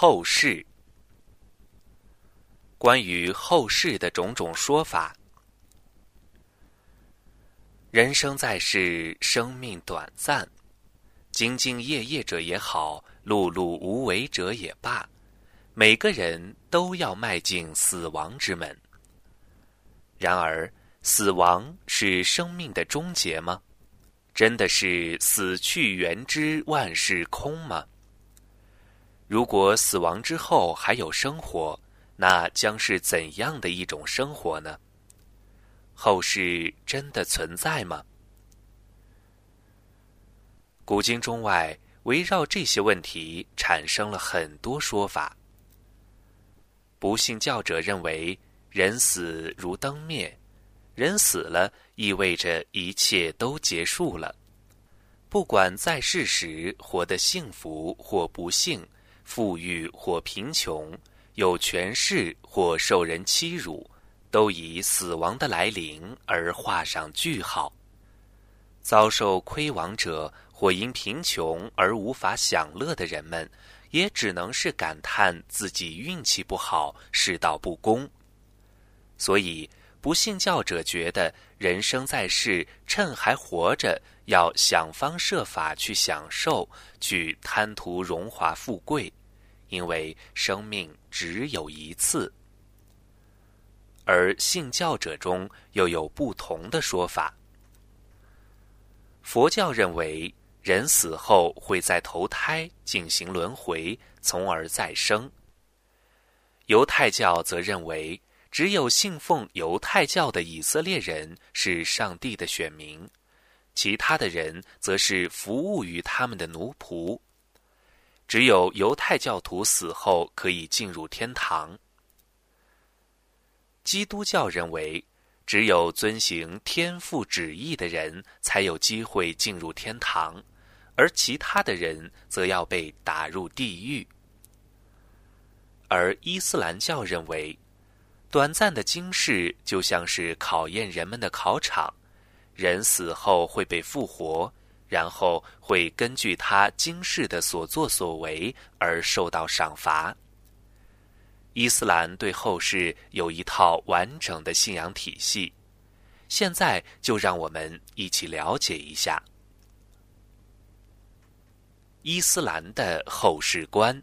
后世。关于后世的种种说法，人生在世，生命短暂，兢兢业业者也好，碌碌无为者也罢，每个人都要迈进死亡之门。然而，死亡是生命的终结吗？真的是死去元知万事空吗？如果死亡之后还有生活，那将是怎样的一种生活呢？后世真的存在吗？古今中外围绕这些问题产生了很多说法。不信教者认为，人死如灯灭。人死了，意味着一切都结束了。不管在世时活得幸福或不幸，富裕或贫穷，有权势或受人欺辱，都以死亡的来临而画上句号。遭受亏亡者或因贫穷而无法享乐的人们，也只能是感叹自己运气不好，世道不公。所以。不信教者觉得，人生在世，趁还活着，要想方设法去享受，去贪图荣华富贵，因为生命只有一次。而信教者中又有不同的说法。佛教认为，人死后会在投胎进行轮回，从而再生。犹太教则认为。只有信奉犹太教的以色列人是上帝的选民，其他的人则是服务于他们的奴仆。只有犹太教徒死后可以进入天堂。基督教认为，只有遵行天父旨意的人才有机会进入天堂，而其他的人则要被打入地狱。而伊斯兰教认为。短暂的今世就像是考验人们的考场，人死后会被复活，然后会根据他今世的所作所为而受到赏罚。伊斯兰对后世有一套完整的信仰体系，现在就让我们一起了解一下伊斯兰的后世观。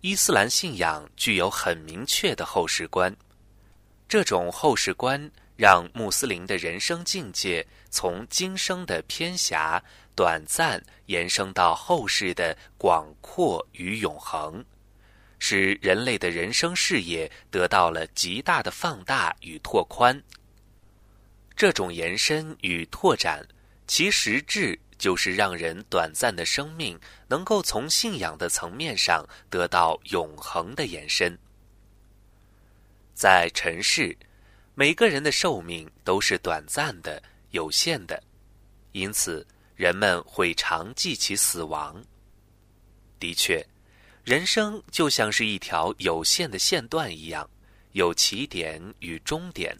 伊斯兰信仰具有很明确的后世观，这种后世观让穆斯林的人生境界从今生的偏狭、短暂延伸到后世的广阔与永恒，使人类的人生视野得到了极大的放大与拓宽。这种延伸与拓展，其实质。就是让人短暂的生命能够从信仰的层面上得到永恒的延伸。在尘世，每个人的寿命都是短暂的、有限的，因此人们会常记起死亡。的确，人生就像是一条有限的线段一样，有起点与终点。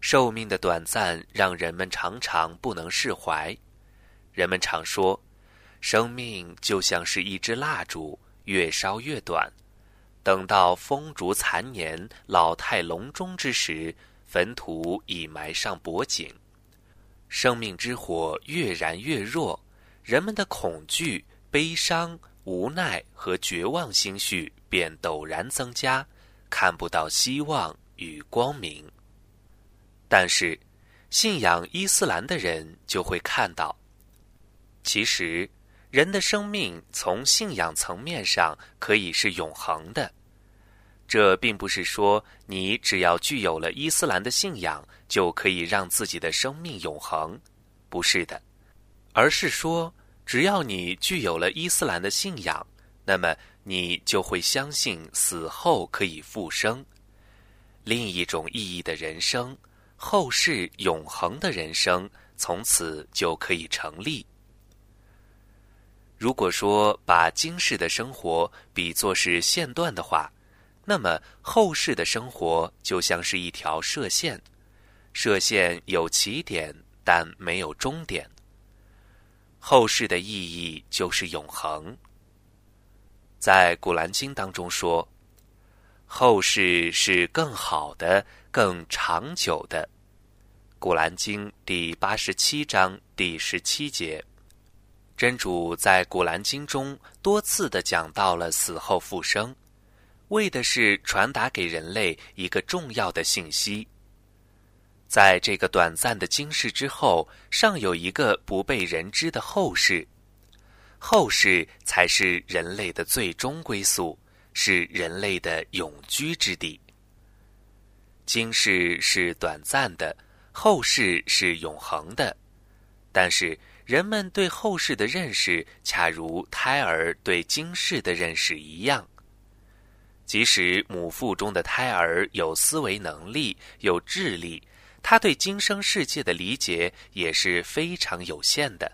寿命的短暂让人们常常不能释怀。人们常说，生命就像是一支蜡烛，越烧越短。等到风烛残年、老态龙钟之时，坟土已埋上脖颈。生命之火越燃越弱，人们的恐惧、悲伤、无奈和绝望心绪便陡然增加，看不到希望与光明。但是，信仰伊斯兰的人就会看到。其实，人的生命从信仰层面上可以是永恒的。这并不是说你只要具有了伊斯兰的信仰，就可以让自己的生命永恒，不是的，而是说，只要你具有了伊斯兰的信仰，那么你就会相信死后可以复生，另一种意义的人生，后世永恒的人生，从此就可以成立。如果说把今世的生活比作是线段的话，那么后世的生活就像是一条射线，射线有起点，但没有终点。后世的意义就是永恒。在《古兰经》当中说，后世是更好的、更长久的。《古兰经》第八十七章第十七节，真主在《古兰经》中多次的讲到了死后复生，为的是传达给人类一个重要的信息：在这个短暂的今世之后，尚有一个不被人知的后世。后世才是人类的最终归宿，是人类的永居之地。今世是短暂的，后世是永恒的。但是人们对后世的认识，恰如胎儿对今世的认识一样。即使母腹中的胎儿有思维能力、有智力，他对今生世界的理解也是非常有限的。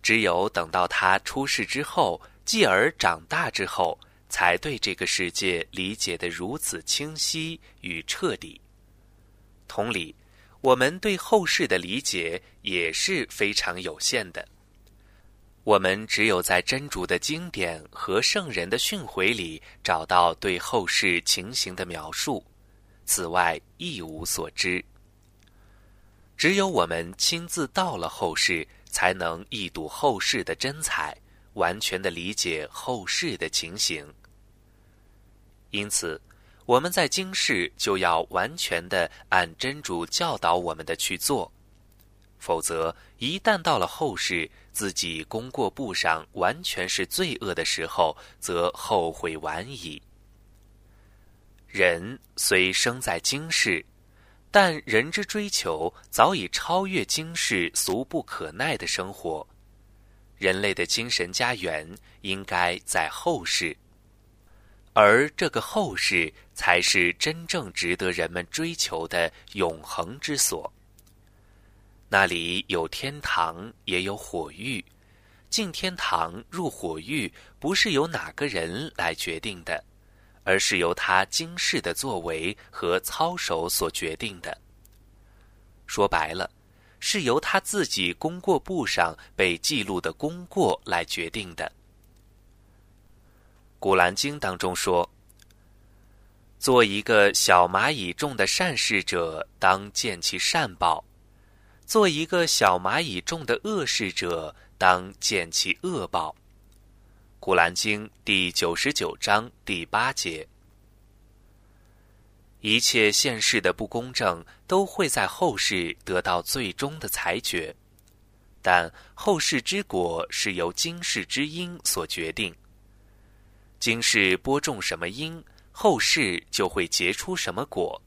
只有等到他出世之后，继而长大之后，才对这个世界理解的如此清晰与彻底。同理，我们对后世的理解也是非常有限的。我们只有在真主的经典和圣人的训诲里找到对后世情形的描述，此外一无所知。只有我们亲自到了后世。才能一睹后世的真彩，完全的理解后世的情形。因此，我们在今世就要完全的按真主教导我们的去做，否则一旦到了后世，自己功过簿上完全是罪恶的时候，则后悔晚矣。人虽生在今世。但人之追求早已超越今世俗不可耐的生活，人类的精神家园应该在后世，而这个后世才是真正值得人们追求的永恒之所。那里有天堂，也有火狱。进天堂、入火狱，不是由哪个人来决定的。而是由他经世的作为和操守所决定的。说白了，是由他自己功过簿上被记录的功过来决定的。古兰经当中说：“做一个小蚂蚁种的善事者，当见其善报；做一个小蚂蚁重的恶事者，当见其恶报。”古兰经第九十九章第八节：一切现世的不公正都会在后世得到最终的裁决，但后世之果是由今世之因所决定。今世播种什么因，后世就会结出什么果。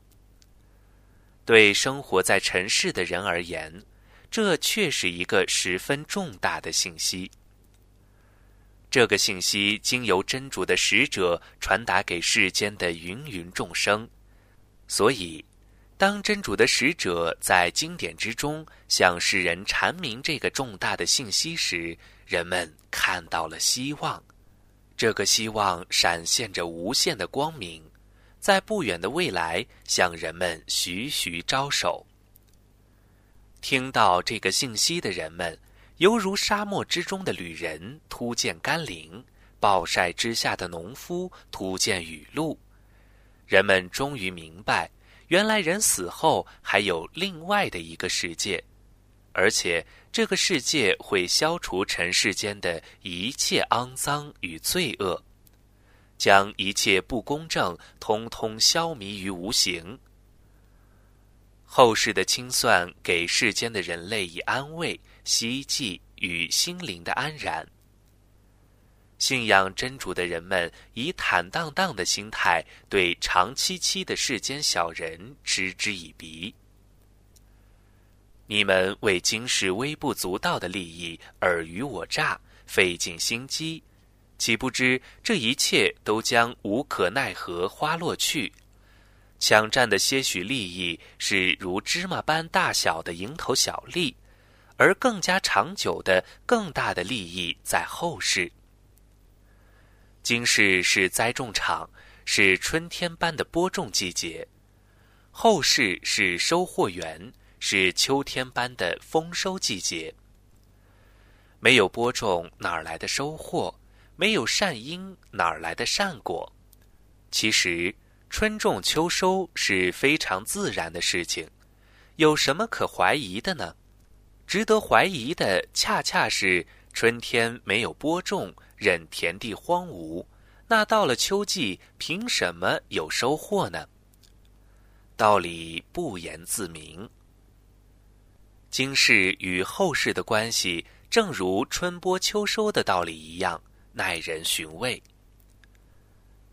对生活在尘世的人而言，这却是一个十分重大的信息。这个信息经由真主的使者传达给世间的芸芸众生，所以，当真主的使者在经典之中向世人阐明这个重大的信息时，人们看到了希望。这个希望闪现着无限的光明，在不远的未来向人们徐徐招手。听到这个信息的人们。犹如沙漠之中的旅人突见甘霖，暴晒之下的农夫突见雨露。人们终于明白，原来人死后还有另外的一个世界，而且这个世界会消除尘世间的一切肮脏与罪恶，将一切不公正通通消弭于无形。后世的清算给世间的人类以安慰。希冀与心灵的安然。信仰真主的人们以坦荡荡的心态对长戚戚的世间小人嗤之以鼻。你们为今世微不足道的利益尔虞我诈，费尽心机，岂不知这一切都将无可奈何花落去？抢占的些许利益是如芝麻般大小的蝇头小利。而更加长久的、更大的利益在后世。今世是栽种场，是春天般的播种季节；后世是收获园，是秋天般的丰收季节。没有播种，哪来的收获？没有善因，哪儿来的善果？其实，春种秋收是非常自然的事情，有什么可怀疑的呢？值得怀疑的，恰恰是春天没有播种，任田地荒芜，那到了秋季，凭什么有收获呢？道理不言自明。经世与后世的关系，正如春播秋收的道理一样，耐人寻味。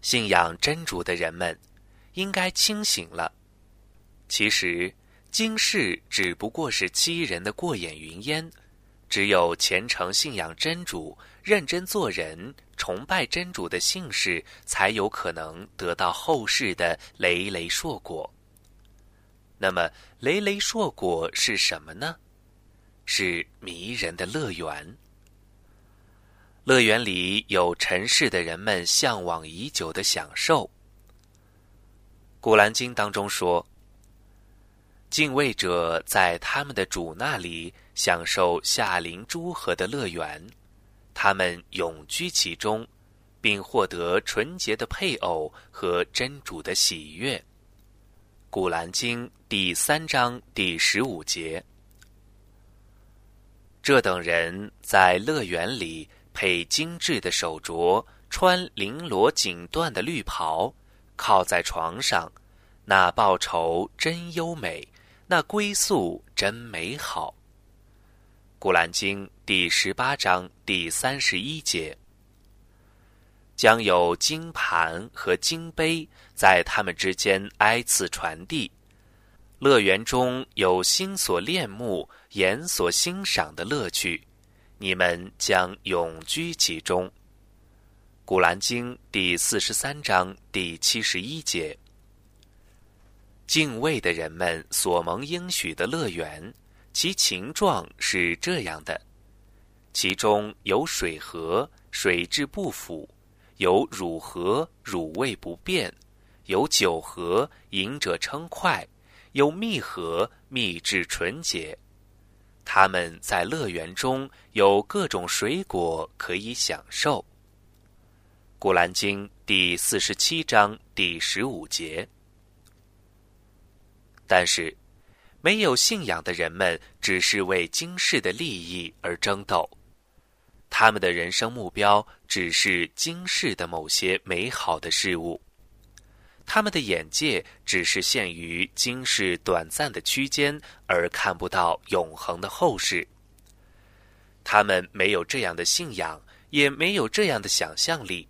信仰真主的人们，应该清醒了。其实，经世只不过是欺人的过眼云烟。只有虔诚信仰真主、认真做人、崇拜真主的信士，才有可能得到后世的累累硕果。那么，累累硕果是什么呢？是迷人的乐园。乐园里有尘世的人们向往已久的享受。《古兰经》当中说：“敬畏者在他们的主那里享受夏林诸河的乐园，他们永居其中，并获得纯洁的配偶和真主的喜悦。”《古兰经》第三章第十五节，这等人在乐园里配精致的手镯，穿绫罗锦缎的绿袍，靠在床上，那报酬真优美，那归宿真美好。《古兰经》第十八章第三十一节。将有金盘和金杯在他们之间挨次传递。乐园中有心所恋慕、眼所欣赏的乐趣，你们将永居其中。《古兰经》第四十三章第七十一节。敬畏的人们所蒙应许的乐园，其情状是这样的：其中有水河，水质不腐。有乳和乳味不变，有酒和饮者称快，有蜜和蜜质纯洁。他们在乐园中有各种水果可以享受。《古兰经》第四十七章第十五节。但是，没有信仰的人们只是为今世的利益而争斗。他们的人生目标只是今世的某些美好的事物，他们的眼界只是限于今世短暂的区间，而看不到永恒的后世。他们没有这样的信仰，也没有这样的想象力。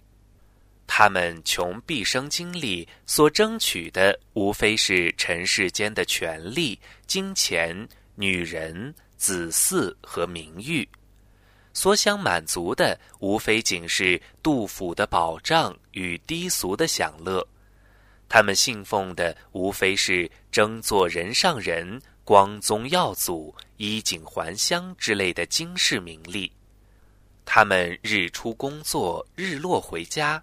他们穷毕生精力所争取的，无非是尘世间的权利、金钱、女人、子嗣和名誉。所想满足的，无非仅是杜甫的保障与低俗的享乐；他们信奉的，无非是争做人上人、光宗耀祖、衣锦还乡之类的经世名利。他们日出工作，日落回家，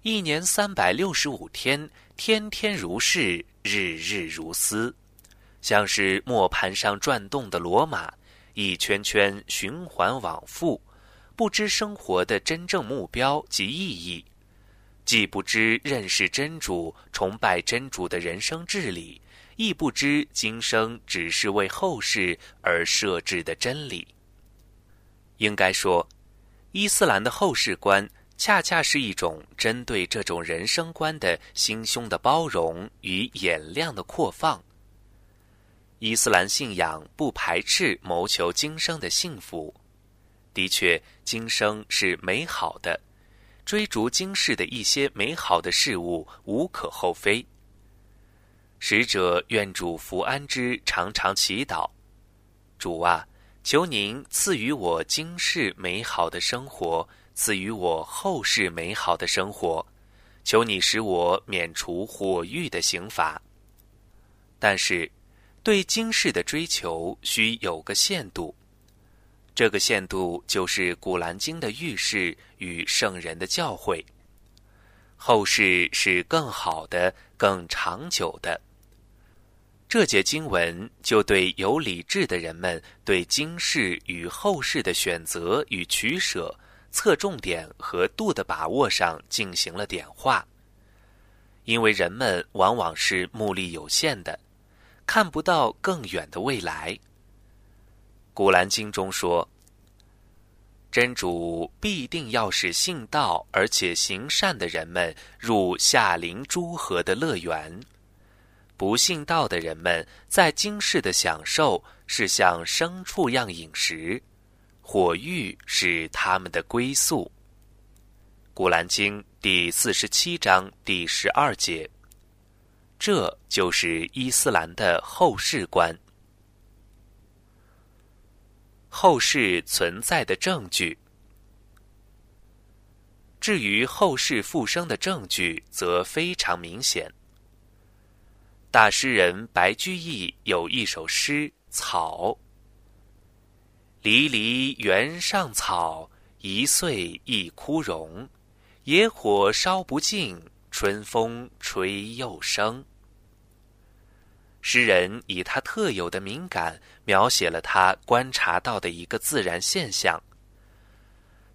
一年三百六十五天，天天如是，日日如斯，像是磨盘上转动的罗马。一圈圈循环往复，不知生活的真正目标及意义，既不知认识真主、崇拜真主的人生治理，亦不知今生只是为后世而设置的真理。应该说，伊斯兰的后世观恰恰是一种针对这种人生观的心胸的包容与眼量的扩放。伊斯兰信仰不排斥谋求今生的幸福，的确，今生是美好的，追逐今世的一些美好的事物无可厚非。使者愿主福安之常常祈祷：主啊，求您赐予我今世美好的生活，赐予我后世美好的生活，求你使我免除火狱的刑罚。但是。对今世的追求需有个限度，这个限度就是《古兰经》的预示与圣人的教诲。后世是更好的、更长久的。这节经文就对有理智的人们对今世与后世的选择与取舍、侧重点和度的把握上进行了点化。因为人们往往是目力有限的，看不到更远的未来。《古兰经》中说：“真主必定要使信道而且行善的人们入下临诸河的乐园。”不信道的人们在今世的享受是像牲畜样饮食，火狱是他们的归宿。《古兰经》第四十七章第十二节，这就是伊斯兰的后世观。后世存在的证据，至于后世复生的证据，则非常明显。大诗人白居易有一首诗《草》：“离离原上草，一岁一枯荣。野火烧不尽，春风吹又生。”诗人以他特有的敏感，描写了他观察到的一个自然现象：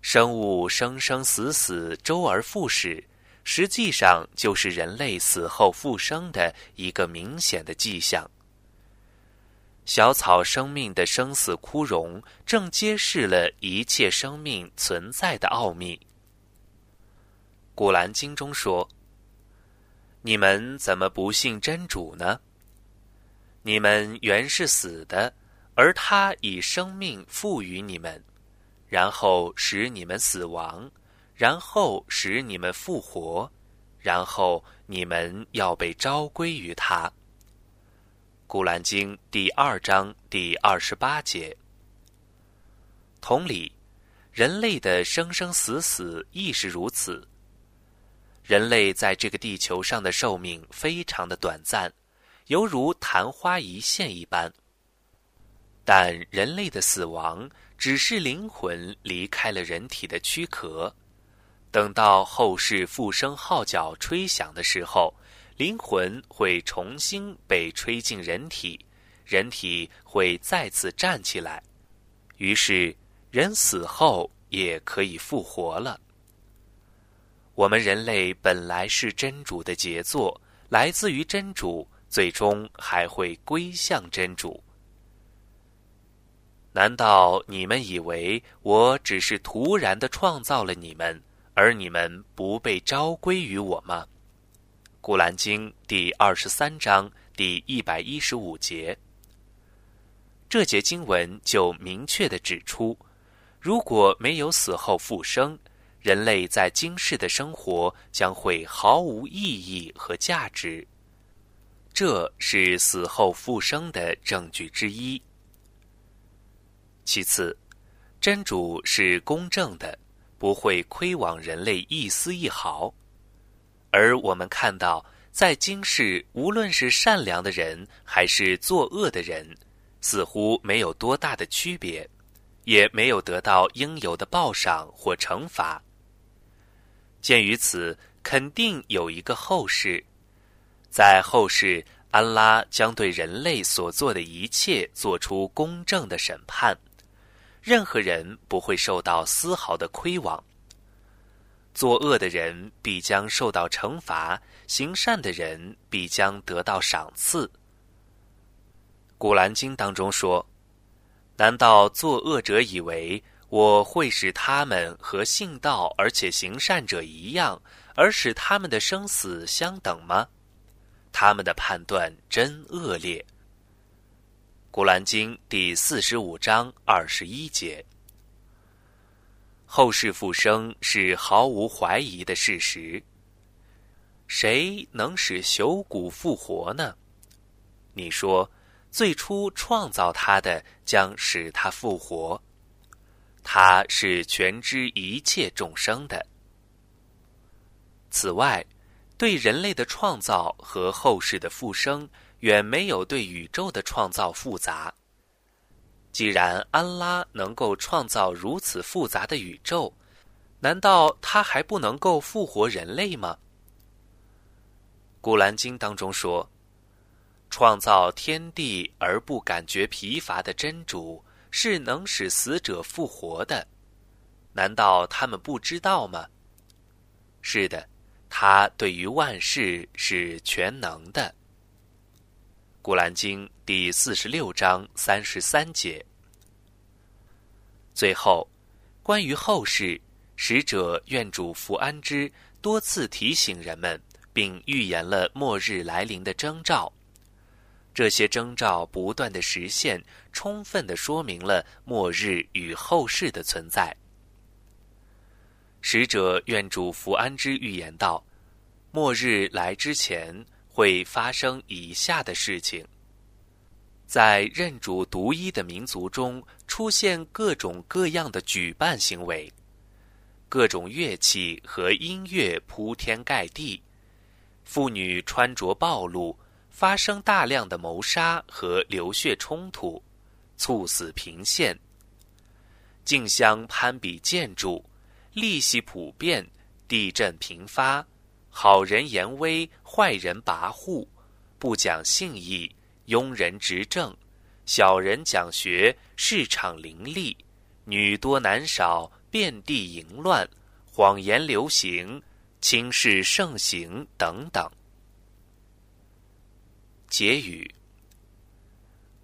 生物生生死死，周而复始。实际上就是人类死后复生的一个明显的迹象。小草生命的生死枯荣，正揭示了一切生命存在的奥秘。古兰经中说：“你们怎么不信真主呢？你们原是死的，而他以生命赋予你们，然后使你们死亡。”然后使你们复活，然后你们要被召归于他。古兰经第二章第二十八节。同理，人类的生生死死亦是如此。人类在这个地球上的寿命非常的短暂，犹如昙花一现一般。但人类的死亡只是灵魂离开了人体的躯壳。等到后世复生号角吹响的时候，灵魂会重新被吹进人体，人体会再次站起来，于是人死后也可以复活了。我们人类本来是真主的杰作，来自于真主，最终还会归向真主。难道你们以为我只是突然的创造了你们？而你们不被召归于我吗？古兰经第二十三章第一百一十五节，这节经文就明确的指出，如果没有死后复生，人类在今世的生活将会毫无意义和价值。这是死后复生的证据之一。其次，真主是公正的。不会亏枉人类一丝一毫，而我们看到，在今世，无论是善良的人还是作恶的人，似乎没有多大的区别，也没有得到应有的报赏或惩罚。鉴于此，肯定有一个后世，在后世，安拉将对人类所做的一切做出公正的审判。任何人不会受到丝毫的亏枉。作恶的人必将受到惩罚，行善的人必将得到赏赐。古兰经当中说：“难道作恶者以为我会使他们和信道而且行善者一样，而使他们的生死相等吗？他们的判断真恶劣。”古兰经第四十五章二十一节：后世复生是毫无怀疑的事实。谁能使朽骨复活呢？你说，最初创造他的将使他复活，他是全知一切众生的。此外，对人类的创造和后世的复生。远没有对宇宙的创造复杂。既然安拉能够创造如此复杂的宇宙，难道他还不能够复活人类吗？古兰经当中说：“创造天地而不感觉疲乏的真主是能使死者复活的，难道他们不知道吗？是的，他对于万事是全能的。《古兰经》第四十六章三十三节。最后，关于后世，使者愿主福安之多次提醒人们，并预言了末日来临的征兆。这些征兆不断的实现，充分的说明了末日与后世的存在。使者愿主福安之预言道：“末日来之前会发生以下的事情：在认主独一的民族中出现各种各样的举办行为，各种乐器和音乐铺天盖地，妇女穿着暴露。”发生大量的谋杀和流血冲突，猝死频现。竞相攀比建筑，利息普遍，地震频发，好人言威，坏人跋扈，不讲信义，庸人执政，小人讲学，市场林立，女多男少，遍地淫乱，谎言流行，轻视盛行等等。结语：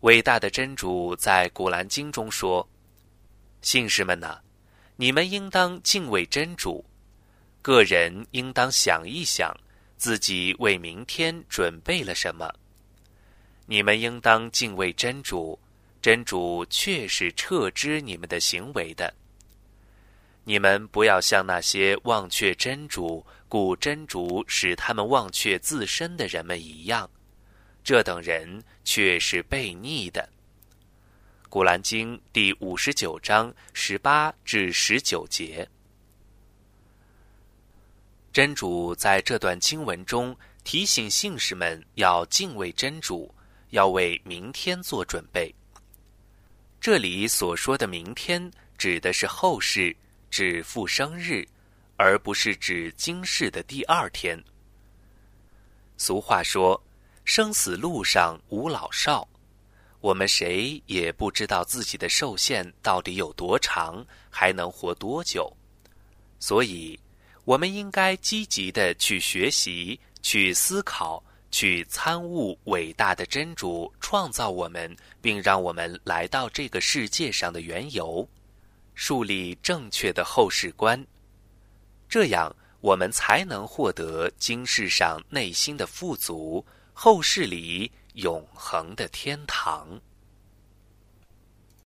伟大的真主在《古兰经》中说：“信士们呐，你们应当敬畏真主，个人应当想一想自己为明天准备了什么。你们应当敬畏真主，真主确是撤知你们的行为的。你们不要像那些忘却真主，故真主使他们忘却自身的人们一样。”这等人却是悖逆的。《古兰经》第五十九章十八至十九节，真主在这段经文中提醒信士们要敬畏真主，要为明天做准备。这里所说的明天，指的是后世，指复生日，而不是指今世的第二天。俗话说。生死路上无老少，我们谁也不知道自己的寿限到底有多长，还能活多久。所以，我们应该积极的去学习、去思考、去参悟伟大的真主创造我们，并让我们来到这个世界上的缘由，树立正确的后世观。这样，我们才能获得今世上内心的富足。后世里永恒的天堂。